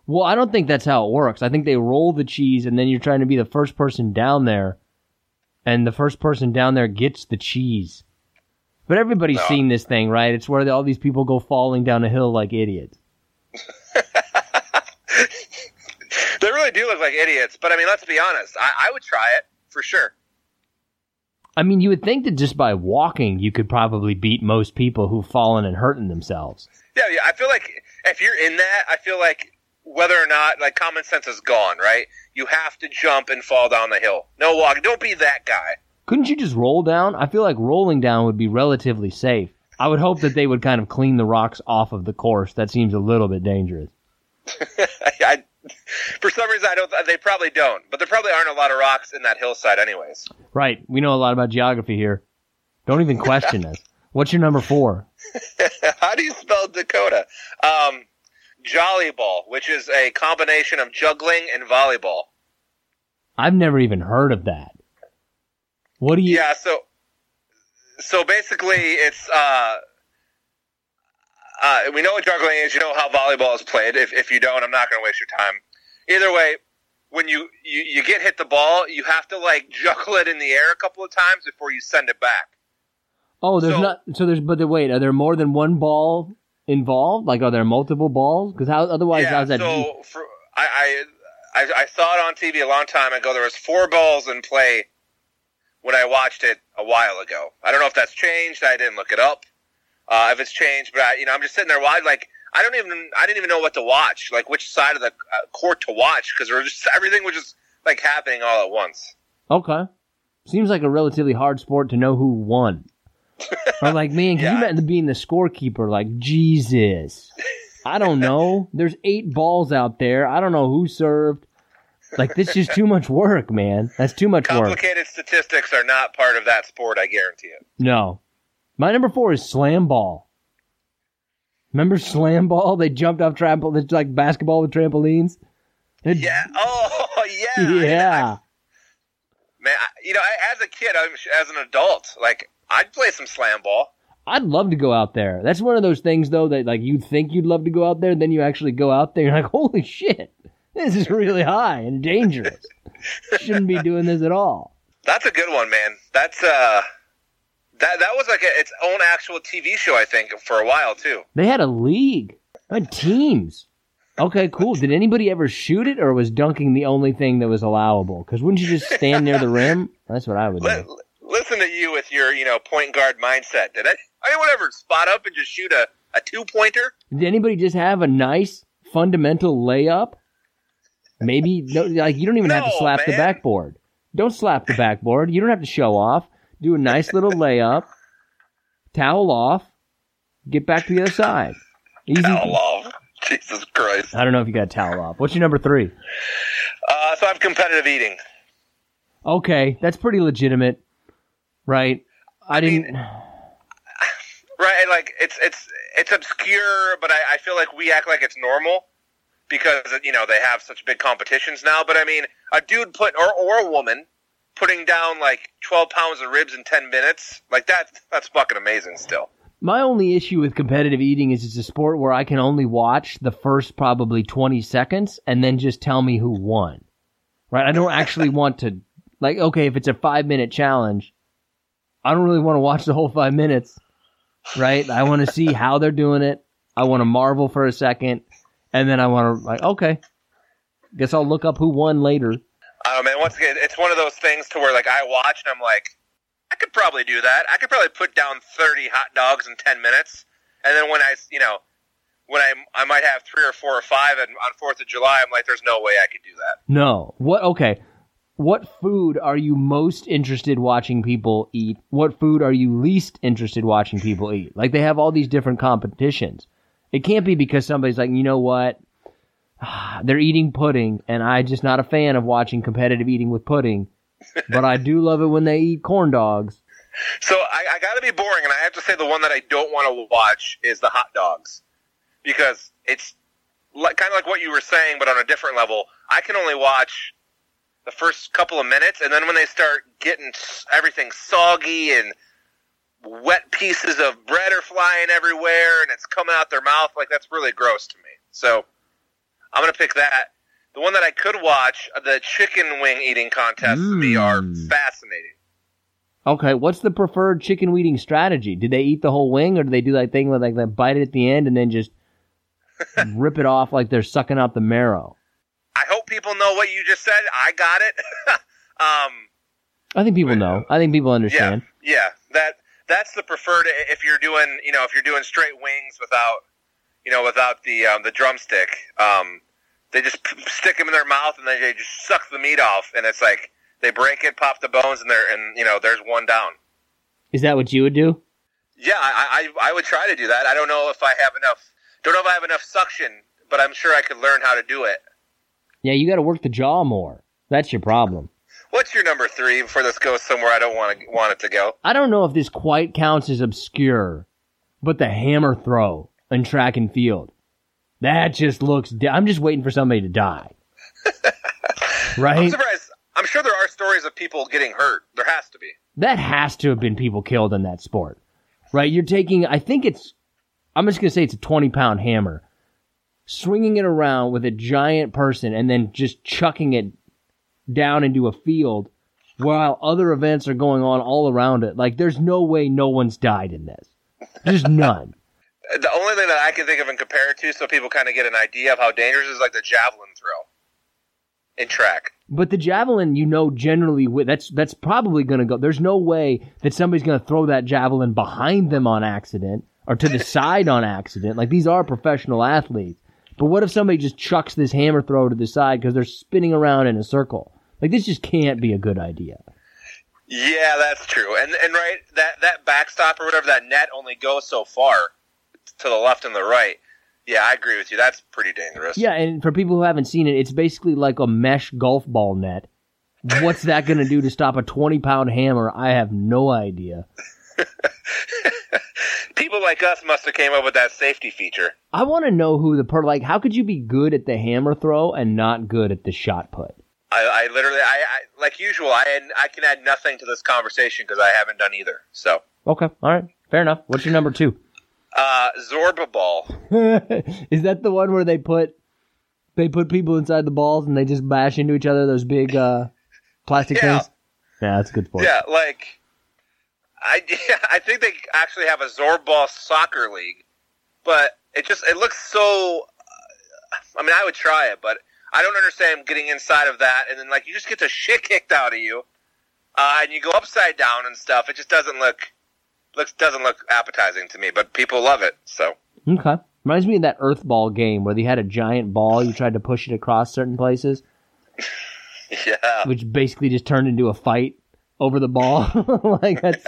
Well, I don't think that's how it works. I think they roll the cheese, and then you're trying to be the first person down there, and the first person down there gets the cheese. But everybody's No. seen this thing, right? It's where all these people go falling down a hill like idiots. *laughs* They really do look like idiots, but I mean, let's be honest. I, I would try it for sure. I mean, you would think that just by walking, you could probably beat most people who've fallen and hurting themselves. Yeah, yeah. I feel like if you're in that, I feel like whether or not like common sense is gone, right? You have to jump and fall down the hill. No walk. Don't be that guy. Couldn't you just roll down? I feel like rolling down would be relatively safe. I would hope that they would kind of clean the rocks off of the course. That seems a little bit dangerous. *laughs* I, for some reason, I don't. They probably don't, but there probably aren't a lot of rocks in that hillside, anyways. Right. We know a lot about geography here. Don't even question *laughs* us. What's your number four? *laughs* How do you spell Dakota? Um, Jolly Ball, which is a combination of juggling and volleyball. I've never even heard of that. What do you? Yeah, so so basically, it's uh, uh, we know what juggling is. You know how volleyball is played. If if you don't, I'm not going to waste your time. Either way, when you, you you get hit the ball, you have to like *laughs* juggle it in the air a couple of times before you send it back. Oh, there's so- not. So there's. But the, wait, are there more than one ball involved? Like, are there multiple balls? Because how otherwise yeah. how's that? So for, I, I I I saw it on TV a long time ago. There was four balls in play when I watched it a while ago. I don't know if that's changed. I didn't look it up. Uh, if it's changed, but I, you know, I'm just sitting there. Why? Like, I don't even. I didn't even know what to watch. Like, which side of the uh, court to watch because just everything was just like happening all at once. Okay. Seems like a relatively hard sport to know who won. Or like, man, can you Yeah. imagine being the scorekeeper? Like, Jesus. I don't know. There's eight balls out there. I don't know who served. Like, this is too much work, man. That's too much work. Complicated statistics are not part of that sport. I guarantee it. No. My number four is slam ball. Remember slam ball? They jumped off trampoline. It's like basketball with trampolines. It- Yeah. Oh, *laughs* yeah. Yeah. man, I, you know, I, as a kid, I'm, as an adult, like I'd play some slam ball. I'd love to go out there. That's one of those things, though, that like you think you'd love to go out there, then you actually go out there. You're like, *laughs* holy shit, this is really high and dangerous. *laughs* Shouldn't be doing this at all. That's a good one, man. That's uh, that that was like a, its own actual TV show, I think, for a while too. They had a league, they had teams. Okay, cool. Did anybody ever shoot it, or was dunking the only thing that was allowable? Because wouldn't you just stand near the *laughs* rim? That's what I would do. Li- listen to you with your, you know, point guard mindset. Did I, anyone ever spot up and just shoot a, a two pointer? Did anybody just have a nice fundamental layup? Maybe no, like you don't even have to *laughs* No, slap the backboard. Don't slap the backboard. You don't have to show off. Do a nice little *laughs* layup. Towel off. Get back to the other side. Easy. Oh, love. Jesus Christ. I don't know if you got a towel off. What's your number three? Uh, so I have competitive eating. Okay, that's pretty legitimate, right? I, mean, didn't. *sighs* Right, like it's it's it's obscure, but I, I feel like we act like it's normal because you know they have such big competitions now. But I mean, a dude put or or a woman putting down like twelve pounds of ribs in ten minutes, like that that's fucking amazing. Still, My only issue with competitive eating is it's a sport where I can only watch the first probably 20 seconds and then just tell me who won. Right? I don't actually *laughs* want to, like, okay, if it's a five minute challenge, I don't really want to watch the whole five minutes. Right? I want to see *laughs* how they're doing it. I want to marvel for a second. And then I want to, like, okay, guess I'll look up who won later. Don't man. Once again, it's one of those things to where like I watch and I'm like, I could probably do that. I could probably put down thirty hot dogs in ten minutes, and then when I, you know, when I I might have three or four or five, and on Fourth of July, I'm like, there's no way I could do that. No. What? Okay. What food are you most interested watching people eat? What food are you least interested watching people eat? Like they have all these different competitions. It can't be because somebody's like, you know what? *sighs* They're eating pudding, and I'm just not a fan of watching competitive eating with pudding. but I do love it when they eat corn dogs. So I, I got to be boring, and I have to say the one that I don't want to watch is the hot dogs because it's like, kind of like what you were saying, but on a different level. I can only watch the first couple of minutes, and then when they start getting everything soggy and wet pieces of bread are flying everywhere and it's coming out their mouth, like that's really gross to me. So I'm gonna pick that. The one that I could watch, the chicken wing eating contests, mm. are fascinating. Okay, what's the preferred chicken eating strategy? Do they eat the whole wing, or do they do that thing where like they bite it at the end and then just *laughs* rip it off like they're sucking out the marrow? I hope people know what you just said. I got it. *laughs* um, I think people know. I think people understand. Yeah, yeah. That that's the preferred if you're doing you know if you're doing straight wings without you know without the um, the drumstick. Um, they just stick them in their mouth and then they just suck the meat off, and it's like they break it, pop the bones, and there and you know there's one down. Is that what you would do? Yeah, I, I I would try to do that. I don't know if I have enough. Don't know if I have enough suction, but I'm sure I could learn how to do it. Yeah, you got to work the jaw more. That's your problem. What's your number three before this goes somewhere I don't want to want it to go? I don't know if this quite counts as obscure, but the hammer throw in track and field. That just looks. I'm just waiting for somebody to die. *laughs* right? I'm surprised. I'm sure there are stories of people getting hurt. There has to be. That has to have been people killed in that sport, right? You're taking. I think it's. I'm just gonna say it's a 20 pound hammer swinging it around with a giant person and then just chucking it down into a field while other events are going on all around it. Like, there's no way no one's died in this. There's none. *laughs* the only thing that I can think of and compare it to, so people kind of get an idea of how dangerous is like the javelin throw in track. But the javelin, you know, generally that's that's probably going to go. There's no way that somebody's going to throw that javelin behind them on accident or to the *laughs* side on accident. Like these are professional athletes. But what if somebody just chucks this hammer throw to the side because they're spinning around in a circle? Like this just can't be a good idea. Yeah, that's true. And and right that that backstop or whatever that net only goes so far to the left and the right. Yeah, I agree with you. That's pretty dangerous. Yeah, and for people who haven't seen it, it's basically like a mesh golf ball net. What's that going to do to stop a 20 pound hammer? I have no idea. *laughs* People like us must have came up with that safety feature. I want to know who the per like. How could you be good at the hammer throw and not good at the shot put? I, I literally, I, I, like usual, I I can add nothing to this conversation because I haven't done either. So okay, all right, fair enough. What's your number two? Uh, Zorba ball. *laughs* Is that the one where they put they put people inside the balls and they just bash into each other? Those big uh, plastic yeah. things. Yeah, that's a good sport. Yeah, like I, *laughs* I think they actually have a Zorball soccer league, but it just it looks so. I mean, I would try it, but I don't understand getting inside of that, and then like you just get the shit kicked out of you, uh, and you go upside down and stuff. It just doesn't look looks doesn't look appetizing to me, but people love it. So okay, reminds me of that Earth Ball game where they had a giant ball. You tried to push it across certain places. *laughs* yeah, which basically just turned into a fight over the ball. *laughs* like that's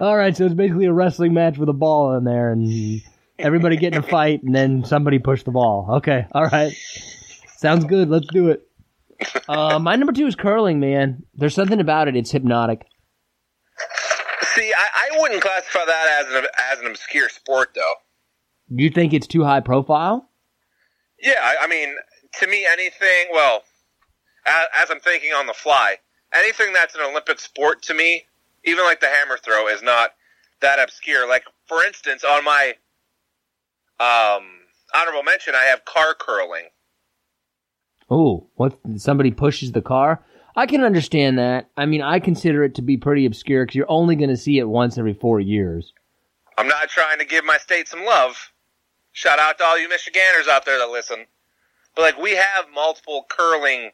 all right. So it's basically a wrestling match with a ball in there, and everybody getting a fight, and then somebody push the ball. Okay, all right. Sounds good. Let's do it. Uh, my number two is curling, man. There's something about it. It's hypnotic. See, I, I wouldn't classify that as an as an obscure sport, though. You think it's too high profile? Yeah, I, I mean, to me, anything. Well, as, as I'm thinking on the fly, anything that's an Olympic sport to me, even like the hammer throw, is not that obscure. Like for instance, on my um, honorable mention, I have car curling. Oh, what? Somebody pushes the car. I can understand that. I mean, I consider it to be pretty obscure because you're only going to see it once every four years. I'm not trying to give my state some love. Shout out to all you Michiganders out there that listen. But like, we have multiple curling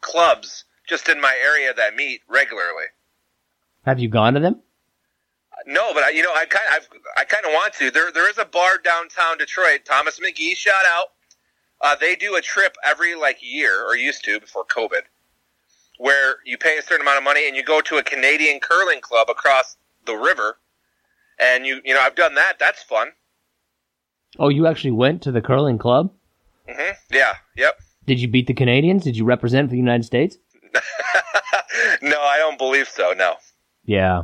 clubs just in my area that meet regularly. Have you gone to them? No, but I, you know, I kind of, I kind of want to. There, there is a bar downtown Detroit. Thomas Magee, shout out. Uh, they do a trip every like year, or used to before COVID. where you pay a certain amount of money and you go to a Canadian curling club across the river, and you you know I've done that. That's fun. Oh, you actually went to the curling club? Mm-hmm. Yeah. Yep. Did you beat the Canadians? Did you represent for the United States? *laughs* no, I don't believe so. No. Yeah,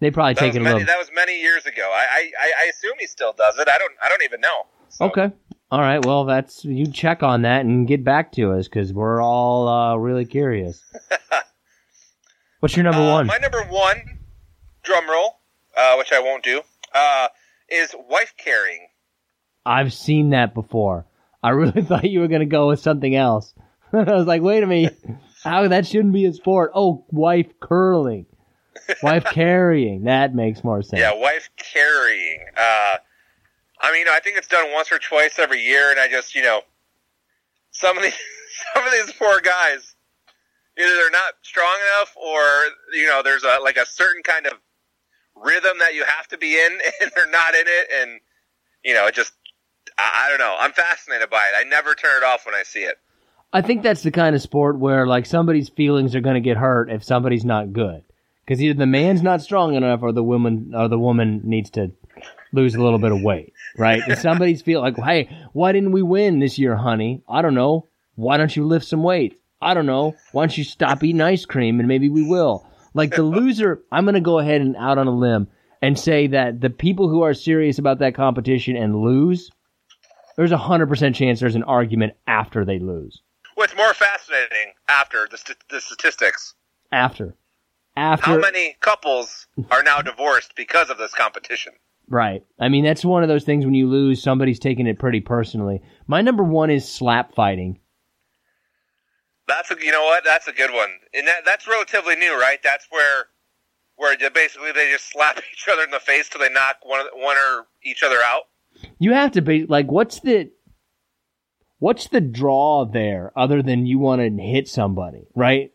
they probably That was, taken a little. that was many years ago. I, I, I assume he still does it. I don't I don't even know. So, Okay. All right. Well, that's you check on that and get back to us because we're all uh, really curious. *laughs* What's your number Uh, one? My number one, drum roll, uh, which I won't do, uh, is wife carrying. I've seen that before. I really *laughs* thought you were going to go with something else. I was like, wait a minute. How that shouldn't be a sport. Oh, wife curling. Wife *laughs* carrying. That makes more sense. Yeah, wife carrying. Uh, I mean, I think it's done once or twice every year, and I just, you know, some of these, *laughs* some of these poor guys, either they're not strong enough, or you know, there's a like a certain kind of rhythm that you have to be in, *laughs* and they're not in it, and you know, it just, I, I don't know. I'm fascinated by it. I never turn it off when I see it. I think that's the kind of sport where like somebody's feelings are going to get hurt if somebody's not good. Because either the man's not strong enough or the woman or the woman needs to lose a little bit of weight, right? If somebody's feel like, hey, why didn't we win this year, honey? I don't know. Why don't you lift some weight? I don't know. Why don't you stop eating ice cream and maybe we will? Like the loser, I'm going to go ahead and out on a limb and say that the people who are serious about that competition and lose, there's a hundred percent chance there's an argument after they lose. What's more fascinating after the, st- the statistics? After. After. How many couples are now divorced because of this competition? Right. I mean, that's one of those things when you lose, somebody's taking it pretty personally. My number one is slap fighting. That's a, you know what? That's a good one, and that, that's relatively new, right? That's where where basically they just slap *laughs* each other in the face till they knock one one or each other out. You have to be like, what's the, what's the draw there other than you want to hit somebody, right?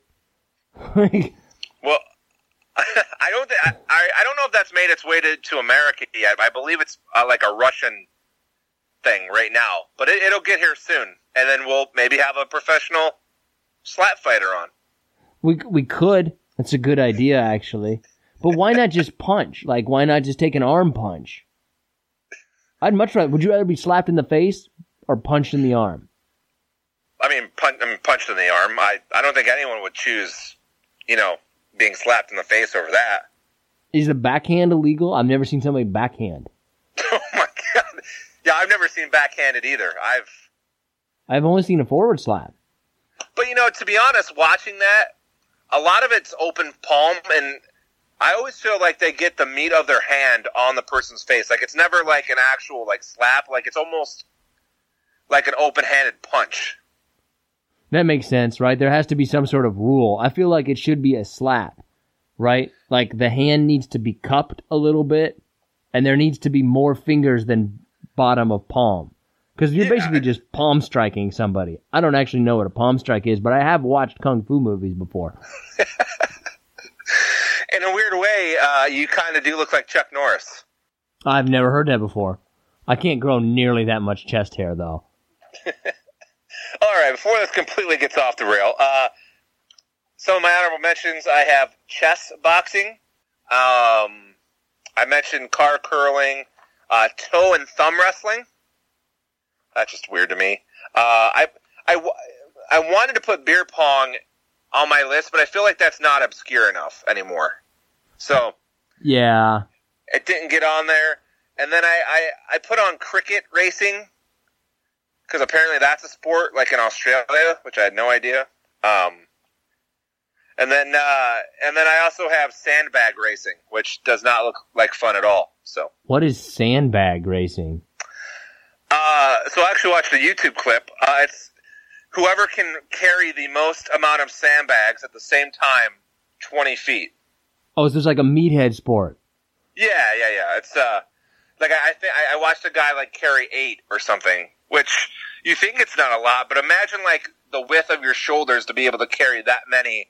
Well, *laughs* I don't thi- I, I I don't know if that's made its way to, to America yet. I believe it's uh, like a Russian thing right now, but it, it'll get here soon, and then we'll maybe have a professional slap fighter on. we we could. That's a good idea, actually. But why not just punch? Like, why not just take an arm punch? I'd much rather. Would you rather be slapped in the face or punched in the arm? I mean, punch, I mean, punched in the arm. I I don't think anyone would choose, you know, being slapped in the face over that. Is the backhand illegal? I've never seen somebody backhand. *laughs* Oh my god! Yeah, I've never seen backhanded either. I've, I've only seen a forward slap. but you know, to be honest, watching that, a lot of it's open palm, and I always feel like they get the meat of their hand on the person's face. Like it's never like an actual like slap. Like it's almost like an open-handed punch. That makes sense, right? There has to be some sort of rule. I feel like it should be a slap, right? Like the hand needs to be cupped a little bit, and there needs to be more fingers than bottom of palm. Because you're Yeah. basically just palm striking somebody. I don't actually know what a palm strike is, but I have watched kung fu movies before. *laughs* In a weird way, uh, you kind of do look like Chuck Norris. I've never heard that before. I can't grow nearly that much chest hair, though. *laughs* All right, before this completely gets off the rail, uh, some of my honorable mentions I have chess boxing. Um, I mentioned car curling, uh, toe and thumb wrestling. That's just weird to me. Uh, I, I, I wanted to put beer pong on my list, but I feel like that's not obscure enough anymore. So Yeah. it didn't get on there. And then I, I, I put on cricket racing because apparently that's a sport like in Australia, which I had no idea. Um, and then uh, and then I also have sandbag racing, which does not look like fun at all. So What is sandbag racing? uh, so I actually watched a YouTube clip. Uh, it's whoever can carry the most amount of sandbags at the same time, twenty feet. Oh, so it's like a meathead sport. Yeah, yeah, yeah. It's uh, like I, I think I I watched a guy like carry eight or something, which you think it's not a lot, but imagine like the width of your shoulders to be able to carry that many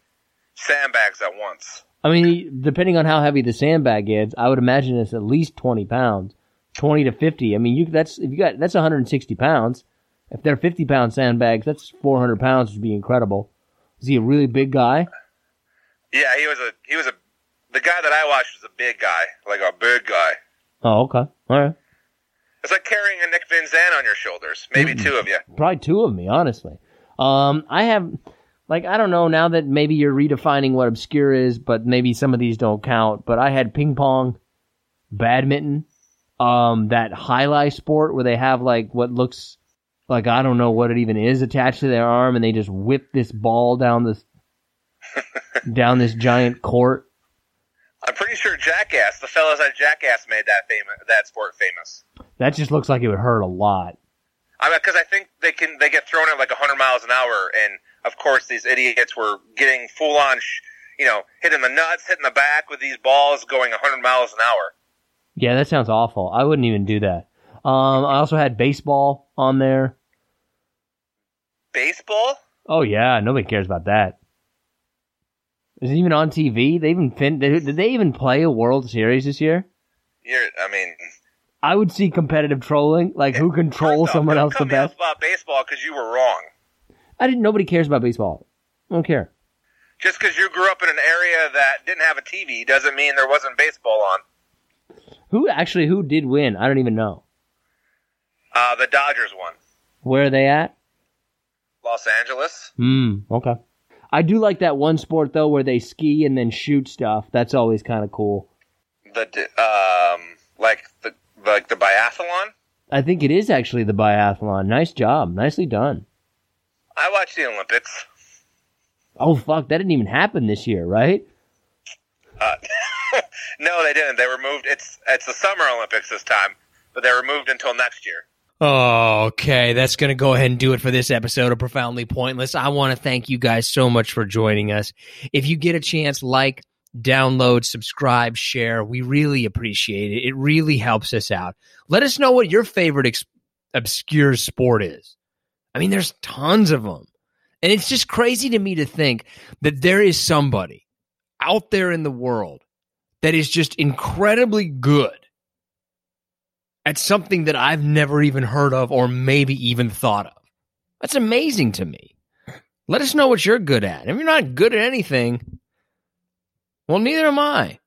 sandbags at once. I mean, depending on how heavy the sandbag is, I would imagine it's at least twenty pounds, twenty to fifty. I mean, you that's if you got that's one hundred and sixty pounds. If they're fifty pound sandbags, that's four hundred pounds, which would be incredible. Is he a really big guy? Yeah, he was a he was a the guy that I watched was a big guy, like a big guy. Oh, okay. All right. It's like carrying a Nick Van Zandt on your shoulders. Maybe Mm. two of you. Probably two of me, honestly. Um, I have, like, I don't know now that maybe you're redefining what obscure is, but maybe some of these don't count. But I had ping pong, badminton, um, that jai alai sport where they have like what looks like I don't know what it even is attached to their arm, and they just whip this ball down this *laughs* down this giant court. I'm pretty sure Jackass, the fellas at Jackass, made that famous that sport famous. That just looks like it would hurt a lot. I mean, because I think they can they get thrown at like 100 miles an hour, and of course these idiots were getting full on, sh- you know, hitting the nuts, hitting the back with these balls going 100 miles an hour. Yeah, that sounds awful. I wouldn't even do that. Um, I also had baseball on there. Baseball? Oh yeah, nobody cares about that. Is it even on TV? They even fin- did they even play a World Series this year? You're, I mean, I would see competitive trolling, like who controls off, someone else the cut me off best. about baseball because you were wrong. I didn't. Nobody cares about baseball. I don't care. Just because you grew up in an area that didn't have a TV doesn't mean there wasn't baseball on. Who actually who did win? I don't even know. Uh, the Dodgers won. Where are they at? Los Angeles. Hmm. Okay. I do like that one sport though, where they ski and then shoot stuff. That's always kind of cool. The um, like the like the biathlon. I think it is actually the biathlon. Nice job. Nicely done. I watched the Olympics. Oh fuck, that didn't even happen this year, right? Uh, *laughs* no, they didn't. They were moved. It's it's the Summer Olympics this time, but they were moved until next year. Okay, that's going to go ahead and do it for this episode of Profoundly Pointless. I want to thank you guys so much for joining us. If you get a chance, like, download, subscribe, share. We really appreciate it. It really helps us out. Let us know what your favorite ex- obscure sport is. I mean, there's tons of them. And it's just crazy to me to think that there is somebody out there in the world that is just incredibly good at something that I've never even heard of or maybe even thought of. That's amazing to me. Let us know what you're good at. If you're not good at anything, well, neither am I.